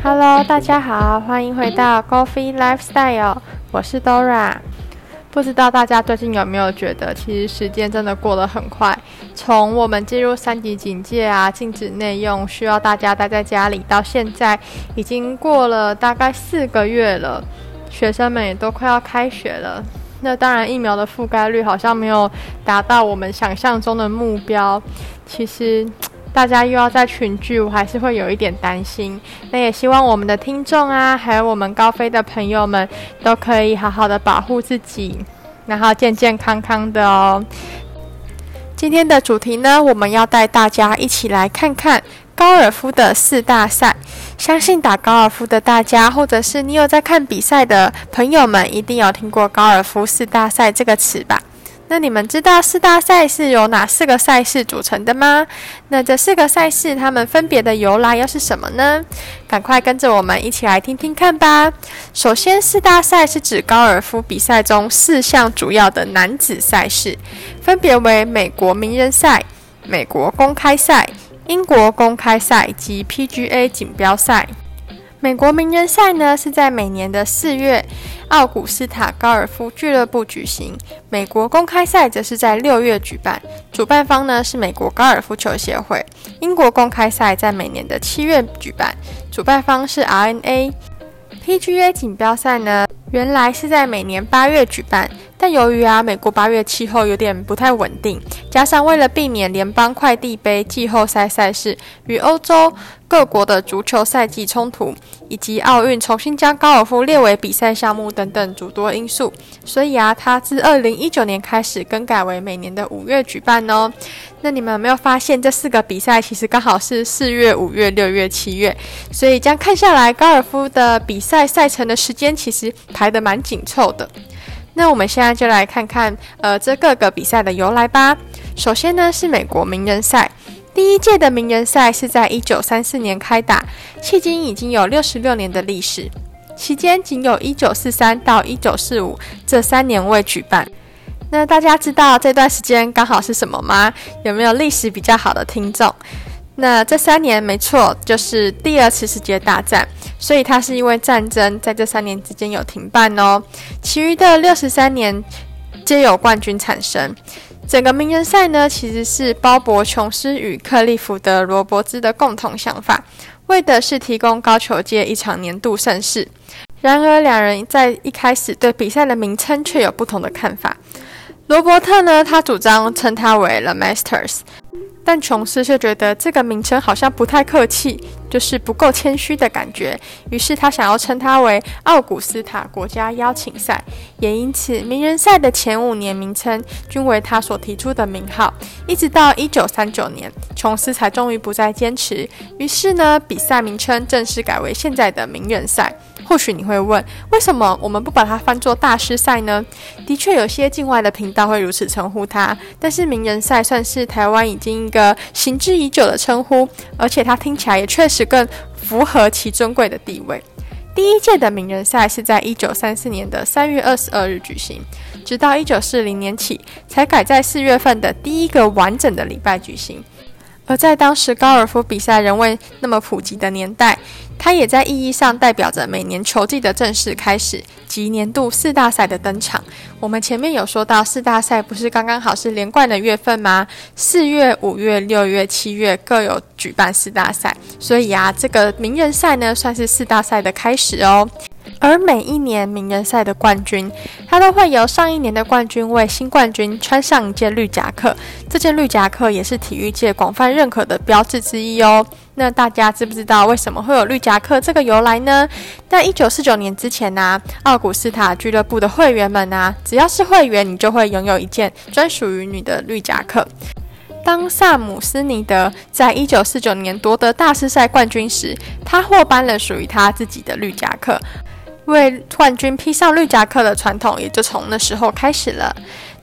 Hello，大家好，欢迎回到 Coffee Lifestyle，我是 Dora。不知道大家最近有没有觉得，其实时间真的过得很快。从我们进入三级警戒啊，禁止内用，需要大家待在家里，到现在已经过了大概四个月了，学生们也都快要开学了。那当然，疫苗的覆盖率好像没有达到我们想象中的目标。其实。大家又要在群聚，我还是会有一点担心。那也希望我们的听众啊，还有我们高飞的朋友们，都可以好好的保护自己，然后健健康康的哦。今天的主题呢，我们要带大家一起来看看高尔夫的四大赛。相信打高尔夫的大家，或者是你有在看比赛的朋友们，一定有听过高尔夫四大赛这个词吧？那你们知道四大赛是由哪四个赛事组成的吗？那这四个赛事它们分别的由来又是什么呢？赶快跟着我们一起来听听看吧。首先，四大赛是指高尔夫比赛中四项主要的男子赛事，分别为美国名人赛、美国公开赛、英国公开赛及 PGA 锦标赛。美国名人赛呢是在每年的四月，奥古斯塔高尔夫俱乐部举行；美国公开赛则是在六月举办，主办方呢是美国高尔夫球协会；英国公开赛在每年的七月举办，主办方是 R.N.A。PGA 锦标赛呢原来是在每年八月举办，但由于啊美国八月气候有点不太稳定，加上为了避免联邦快递杯季后赛赛事与欧洲。各国的足球赛季冲突，以及奥运重新将高尔夫列为比赛项目等等诸多因素，所以啊，它自二零一九年开始更改为每年的五月举办哦。那你们有没有发现，这四个比赛其实刚好是四月、五月、六月、七月，所以这样看下来，高尔夫的比赛赛程的时间其实排得蛮紧凑的。那我们现在就来看看，呃，这各个比赛的由来吧。首先呢，是美国名人赛。第一届的名人赛是在一九三四年开打，迄今已经有六十六年的历史，期间仅有一九四三到一九四五这三年未举办。那大家知道这段时间刚好是什么吗？有没有历史比较好的听众？那这三年没错，就是第二次世界大战，所以它是因为战争在这三年之间有停办哦。其余的六十三年皆有冠军产生。整个名人赛呢，其实是鲍勃·琼斯与克利福德·罗伯兹的共同想法，为的是提供高球界一场年度盛事。然而，两人在一开始对比赛的名称却有不同的看法。罗伯特呢，他主张称它为 The Masters。但琼斯却觉得这个名称好像不太客气，就是不够谦虚的感觉。于是他想要称它为奥古斯塔国家邀请赛，也因此名人赛的前五年名称均为他所提出的名号。一直到一九三九年，琼斯才终于不再坚持，于是呢，比赛名称正式改为现在的名人赛。或许你会问，为什么我们不把它翻作大师赛呢？的确，有些境外的频道会如此称呼它，但是名人赛算是台湾已经一个行之已久的称呼，而且它听起来也确实更符合其尊贵的地位。第一届的名人赛是在一九三四年的三月二十二日举行，直到一九四零年起才改在四月份的第一个完整的礼拜举行。而在当时高尔夫比赛仍未那么普及的年代，它也在意义上代表着每年球季的正式开始及年度四大赛的登场。我们前面有说到，四大赛不是刚刚好是连贯的月份吗？四月、五月、六月、七月各有举办四大赛，所以啊，这个名人赛呢，算是四大赛的开始哦。而每一年名人赛的冠军，他都会由上一年的冠军为新冠军穿上一件绿夹克。这件绿夹克也是体育界广泛认可的标志之一哦。那大家知不知道为什么会有绿夹克这个由来呢？在一九四九年之前呢，奥古斯塔俱乐部的会员们呢，只要是会员，你就会拥有一件专属于你的绿夹克。当萨姆斯尼德在一九四九年夺得大师赛冠军时，他获颁了属于他自己的绿夹克。为冠军披上绿夹克的传统也就从那时候开始了。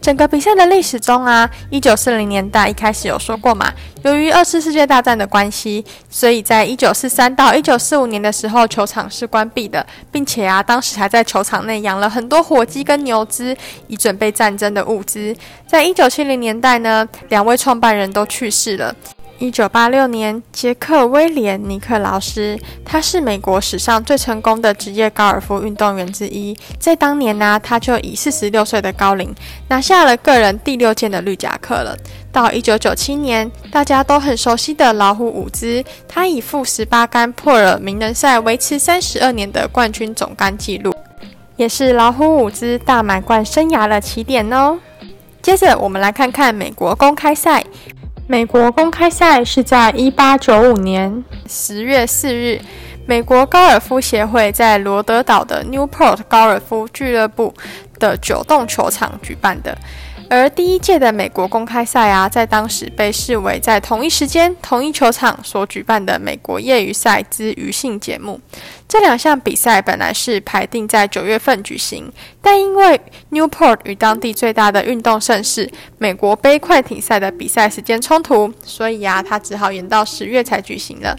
整个比赛的历史中啊，一九四零年代一开始有说过嘛，由于二次世界大战的关系，所以在一九四三到一九四五年的时候，球场是关闭的，并且啊，当时还在球场内养了很多火鸡跟牛只，以准备战争的物资。在一九七零年代呢，两位创办人都去世了。一九八六年，杰克·威廉·尼克劳斯，他是美国史上最成功的职业高尔夫运动员之一。在当年呢，他就以四十六岁的高龄拿下了个人第六件的绿夹克了。到一九九七年，大家都很熟悉的老虎伍兹，他以负十八杆破了名人赛维持三十二年的冠军总杆纪录，也是老虎伍兹大满贯生涯的起点哦。接着，我们来看看美国公开赛。美国公开赛是在一八九五年十月四日，美国高尔夫协会在罗德岛的 Newport 高尔夫俱乐部的九洞球场举办的。而第一届的美国公开赛啊，在当时被视为在同一时间、同一球场所举办的美国业余赛之余性节目。这两项比赛本来是排定在九月份举行，但因为 Newport 与当地最大的运动盛事美国杯快艇赛的比赛时间冲突，所以啊，他只好延到十月才举行了。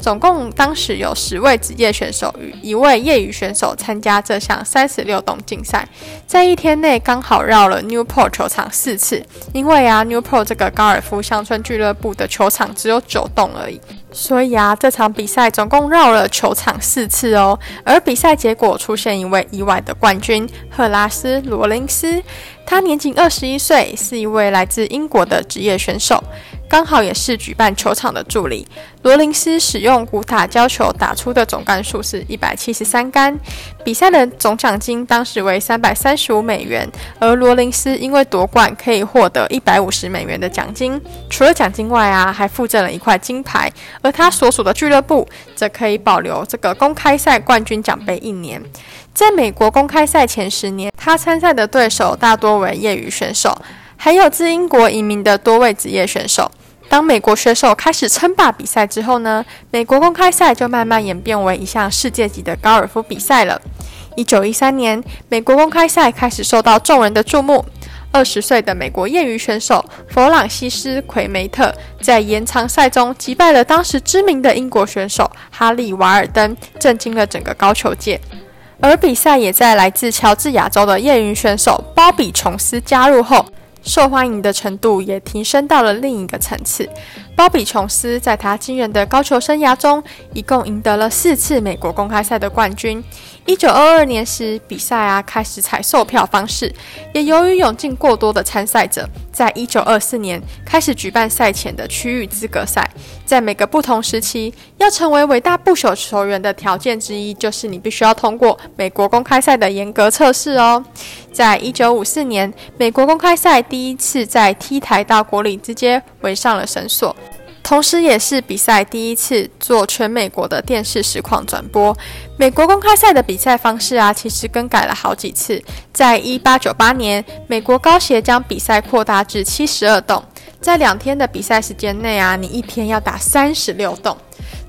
总共当时有十位职业选手与一位业余选手参加这项三十六洞竞赛，在一天内刚好绕了 Newport 球场四次。因为啊，Newport 这个高尔夫乡村俱乐部的球场只有九洞而已。所以啊，这场比赛总共绕了球场四次哦。而比赛结果出现一位意外的冠军——赫拉斯·罗林斯。他年仅二十一岁，是一位来自英国的职业选手。刚好也是举办球场的助理。罗林斯使用古塔胶球打出的总杆数是一百七十三杆，比赛的总奖金当时为三百三十五美元。而罗林斯因为夺冠可以获得一百五十美元的奖金，除了奖金外啊，还附赠了一块金牌。而他所属的俱乐部则可以保留这个公开赛冠军奖杯一年。在美国公开赛前十年，他参赛的对手大多为业余选手。还有自英国移民的多位职业选手。当美国选手开始称霸比赛之后呢，美国公开赛就慢慢演变为一项世界级的高尔夫比赛了。一九一三年，美国公开赛开始受到众人的注目。二十岁的美国业余选手弗朗西斯·奎梅特在延长赛中击败了当时知名的英国选手哈利·瓦尔登，震惊了整个高球界。而比赛也在来自乔治亚州的业余选手鲍比·琼斯加入后。受欢迎的程度也提升到了另一个层次。鲍比·琼斯在他惊人的高球生涯中，一共赢得了四次美国公开赛的冠军。一九二二年时，比赛啊开始采售票方式，也由于涌进过多的参赛者，在一九二四年开始举办赛前的区域资格赛。在每个不同时期，要成为伟大不朽球员的条件之一，就是你必须要通过美国公开赛的严格测试哦。在一九五四年，美国公开赛第一次在 T 台到国里之间围上了绳索。同时，也是比赛第一次做全美国的电视实况转播。美国公开赛的比赛方式啊，其实更改了好几次。在一八九八年，美国高协将比赛扩大至七十二洞，在两天的比赛时间内啊，你一天要打三十六洞。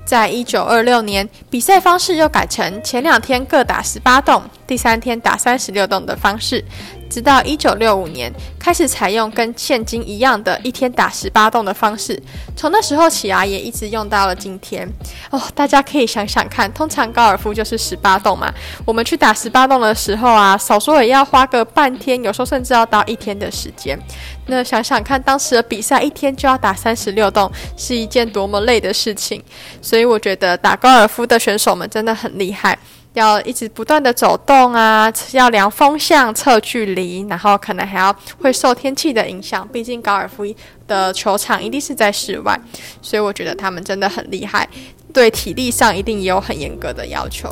在一九二六年，比赛方式又改成前两天各打十八洞，第三天打三十六洞的方式。直到一九六五年开始采用跟现今一样的一天打十八洞的方式，从那时候起啊，也一直用到了今天。哦，大家可以想想看，通常高尔夫就是十八洞嘛。我们去打十八洞的时候啊，少说也要花个半天，有时候甚至要到一天的时间。那想想看，当时的比赛一天就要打三十六洞，是一件多么累的事情。所以我觉得打高尔夫的选手们真的很厉害。要一直不断的走动啊，要量风向、测距离，然后可能还要会受天气的影响。毕竟高尔夫的球场一定是在室外，所以我觉得他们真的很厉害，对体力上一定也有很严格的要求。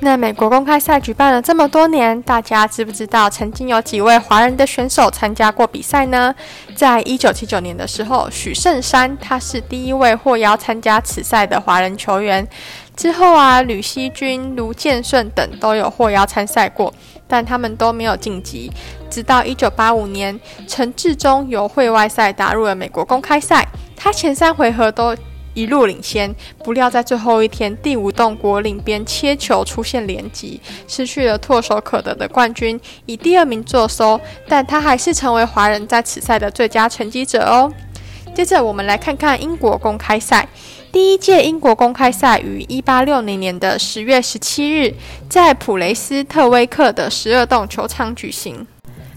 那美国公开赛举办了这么多年，大家知不知道曾经有几位华人的选手参加过比赛呢？在一九七九年的时候，许胜山他是第一位获邀参加此赛的华人球员。之后啊，吕锡君、卢建顺等都有获邀参赛过，但他们都没有晋级。直到一九八五年，陈志忠由会外赛打入了美国公开赛，他前三回合都。一路领先，不料在最后一天第五洞国领边切球出现连击，失去了唾手可得的冠军，以第二名作收。但他还是成为华人在此赛的最佳成绩者哦。接着我们来看看英国公开赛，第一届英国公开赛于一八六零年的十月十七日，在普雷斯特威克的十二洞球场举行。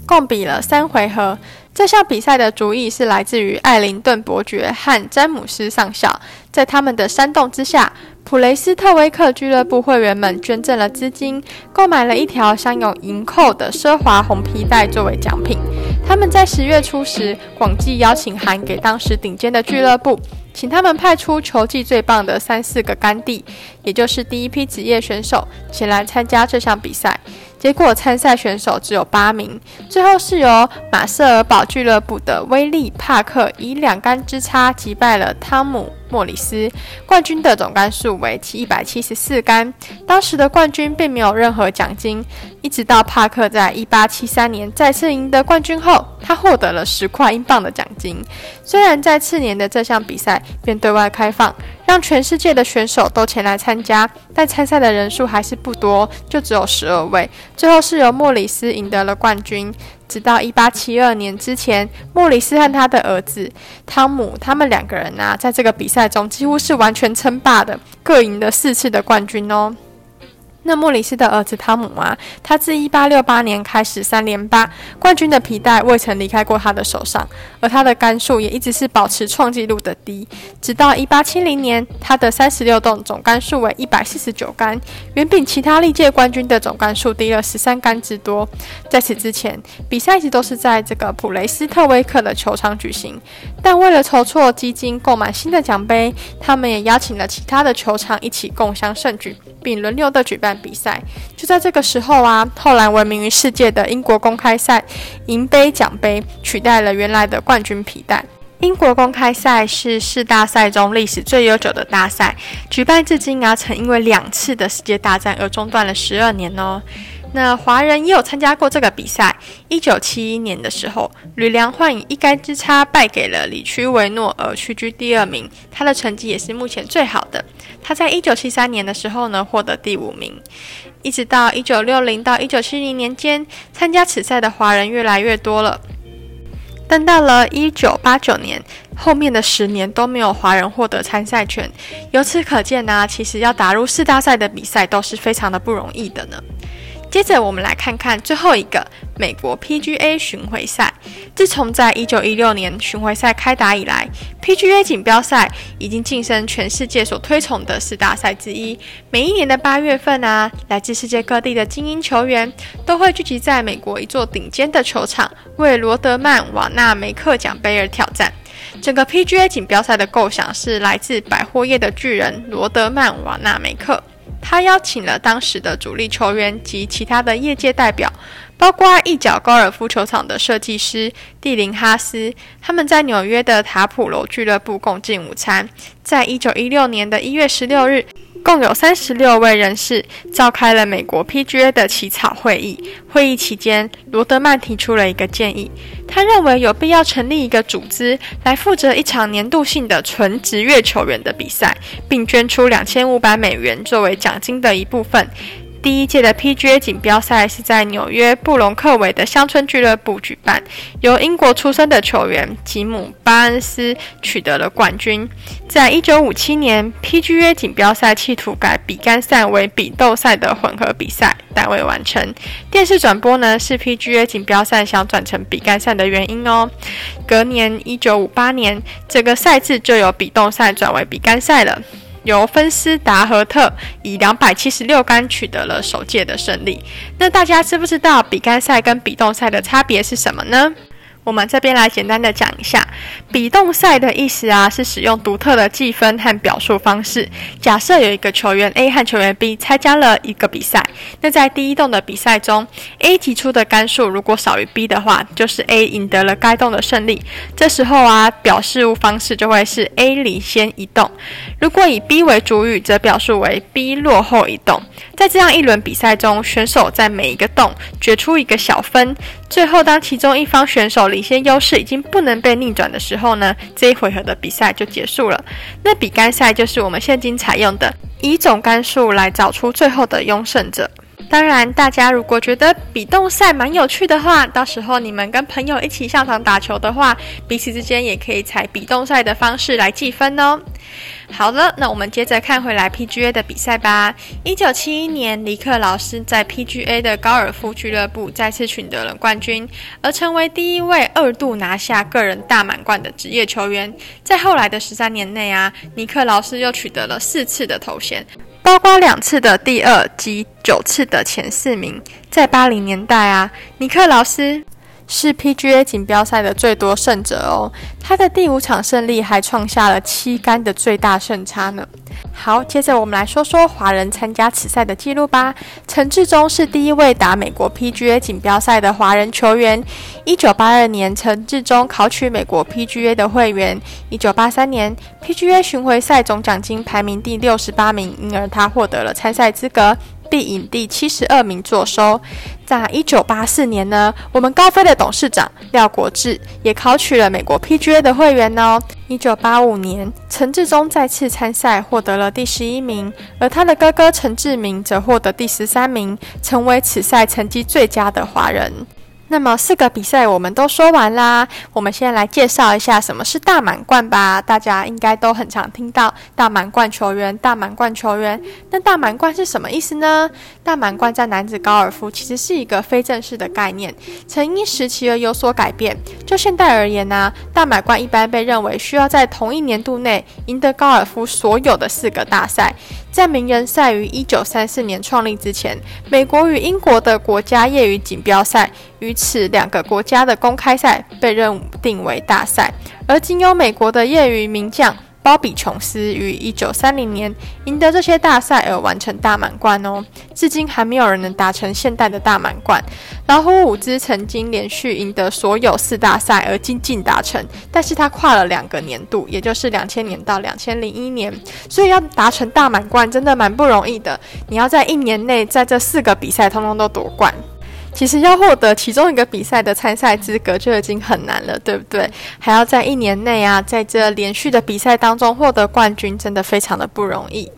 共比了三回合。这项比赛的主意是来自于艾灵顿伯爵和詹姆斯上校，在他们的煽动之下，普雷斯特威克俱乐部会员们捐赠了资金，购买了一条镶有银扣的奢华红皮带作为奖品。他们在十月初时广寄邀请函给当时顶尖的俱乐部。请他们派出球技最棒的三四个干地，也就是第一批职业选手前来参加这项比赛。结果参赛选手只有八名，最后是由马瑟尔堡俱乐部的威利·帕克以两杆之差击败了汤姆。莫里斯冠军的总杆数为七一百七十四杆。当时的冠军并没有任何奖金，一直到帕克在一八七三年再次赢得冠军后，他获得了十块英镑的奖金。虽然在次年的这项比赛便对外开放，让全世界的选手都前来参加，但参赛的人数还是不多，就只有十二位。最后是由莫里斯赢得了冠军。直到一八七二年之前，莫里斯和他的儿子汤姆，他们两个人呢，在这个比赛中几乎是完全称霸的，各赢了四次的冠军哦。那莫里斯的儿子汤姆啊，他自一八六八年开始三连霸冠军的皮带未曾离开过他的手上，而他的杆数也一直是保持创纪录的低。直到一八七零年，他的三十六洞总杆数为一百四十九杆，远比其他历届冠军的总杆数低了十三杆之多。在此之前，比赛一直都是在这个普雷斯特威克的球场举行，但为了筹措基金购买新的奖杯，他们也邀请了其他的球场一起共享盛举，并轮流的举办。比赛就在这个时候啊，后来闻名于世界的英国公开赛银杯奖杯取代了原来的冠军皮带。英国公开赛是四大赛中历史最悠久的大赛，举办至今啊，曾因为两次的世界大战而中断了十二年哦。那华人也有参加过这个比赛。一九七一年的时候，吕良焕以一杆之差败给了里屈维诺，而屈居第二名。他的成绩也是目前最好的。他在一九七三年的时候呢，获得第五名。一直到一九六零到一九七零年间，参加此赛的华人越来越多了。但到了一九八九年，后面的十年都没有华人获得参赛权。由此可见呢，其实要打入四大赛的比赛都是非常的不容易的呢。接着我们来看看最后一个美国 PGA 巡回赛。自从在一九一六年巡回赛开打以来，PGA 锦标赛已经晋升全世界所推崇的四大赛之一。每一年的八月份啊，来自世界各地的精英球员都会聚集在美国一座顶尖的球场，为罗德曼·瓦纳梅克奖杯而挑战。整个 PGA 锦标赛的构想是来自百货业的巨人罗德曼·瓦纳梅克。他邀请了当时的主力球员及其他的业界代表，包括一角高尔夫球场的设计师蒂林哈斯，他们在纽约的塔普罗俱乐部共进午餐。在一九一六年的一月十六日。共有三十六位人士召开了美国 PGA 的起草会议。会议期间，罗德曼提出了一个建议，他认为有必要成立一个组织来负责一场年度性的纯职业球员的比赛，并捐出两千五百美元作为奖金的一部分。第一届的 PGA 锦标赛是在纽约布隆克韦的乡村俱乐部举办，由英国出生的球员吉姆·巴恩斯取得了冠军。在一九五七年，PGA 锦标赛企图改比杆赛为比斗赛的混合比赛，但未完成。电视转播呢是 PGA 锦标赛想转成比杆赛的原因哦。隔年一九五八年，这个赛制就由比斗赛转为比杆赛了。由芬斯达和特以两百七十六杆取得了首届的胜利。那大家知不知道比干赛跟比动赛的差别是什么呢？我们这边来简单的讲一下，比动赛的意思啊，是使用独特的计分和表述方式。假设有一个球员 A 和球员 B 参加了一个比赛，那在第一洞的比赛中，A 提出的杆数如果少于 B 的话，就是 A 赢得了该洞的胜利。这时候啊，表示物方式就会是 A 领先一洞。如果以 B 为主语，则表述为 B 落后一洞。在这样一轮比赛中，选手在每一个洞决出一个小分。最后，当其中一方选手领先优势已经不能被逆转的时候呢，这一回合的比赛就结束了。那比干赛就是我们现今采用的以总杆数来找出最后的优胜者。当然，大家如果觉得比动赛蛮有趣的话，到时候你们跟朋友一起上场打球的话，彼此之间也可以采比动赛的方式来计分哦。好了，那我们接着看回来 PGA 的比赛吧。一九七一年，尼克劳斯在 PGA 的高尔夫俱乐部再次取得了冠军，而成为第一位二度拿下个人大满贯的职业球员。在后来的十三年内啊，尼克劳斯又取得了四次的头衔。包括两次的第二及九次的前四名，在八零年代啊，尼克劳斯。是 PGA 锦标赛的最多胜者哦，他的第五场胜利还创下了七杆的最大胜差呢。好，接着我们来说说华人参加此赛的记录吧。陈志忠是第一位打美国 PGA 锦标赛的华人球员。一九八二年，陈志忠考取美国 PGA 的会员。一九八三年，PGA 巡回赛总奖金排名第六十八名，因而他获得了参赛资格。并以第七十二名坐收。在一九八四年呢，我们高飞的董事长廖国志也考取了美国 PGA 的会员哦。一九八五年，陈志忠再次参赛，获得了第十一名，而他的哥哥陈志明则获得第十三名，成为此赛成绩最佳的华人。那么四个比赛我们都说完啦，我们先来介绍一下什么是大满贯吧。大家应该都很常听到大满贯球员、大满贯球员。那大满贯是什么意思呢？大满贯在男子高尔夫其实是一个非正式的概念，曾因时期而有所改变。就现代而言呢，大满贯一般被认为需要在同一年度内赢得高尔夫所有的四个大赛。在名人赛于一九三四年创立之前，美国与英国的国家业余锦标赛与此两个国家的公开赛被认定为大赛，而仅有美国的业余名将。鲍比·琼斯于一九三零年赢得这些大赛而完成大满贯哦，至今还没有人能达成现代的大满贯。老虎伍兹曾经连续赢得所有四大赛而精进达成，但是他跨了两个年度，也就是两千年到两千零一年，所以要达成大满贯真的蛮不容易的。你要在一年内在这四个比赛通通都夺冠。其实要获得其中一个比赛的参赛资格就已经很难了，对不对？还要在一年内啊，在这连续的比赛当中获得冠军，真的非常的不容易。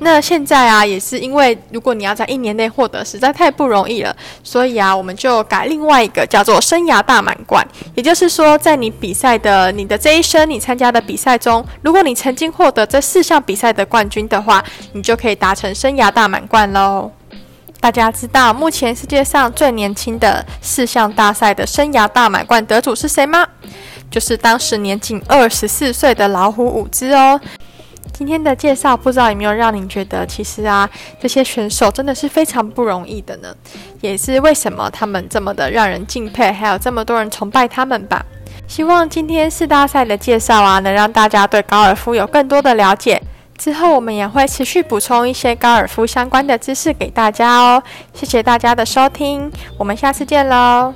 那现在啊，也是因为如果你要在一年内获得，实在太不容易了，所以啊，我们就改另外一个叫做生涯大满贯。也就是说，在你比赛的你的这一生，你参加的比赛中，如果你曾经获得这四项比赛的冠军的话，你就可以达成生涯大满贯喽。大家知道目前世界上最年轻的四项大赛的生涯大满贯得主是谁吗？就是当时年仅二十四岁的老虎伍兹哦。今天的介绍不知道有没有让您觉得，其实啊，这些选手真的是非常不容易的呢？也是为什么他们这么的让人敬佩，还有这么多人崇拜他们吧？希望今天四大赛的介绍啊，能让大家对高尔夫有更多的了解。之后我们也会持续补充一些高尔夫相关的知识给大家哦。谢谢大家的收听，我们下次见喽。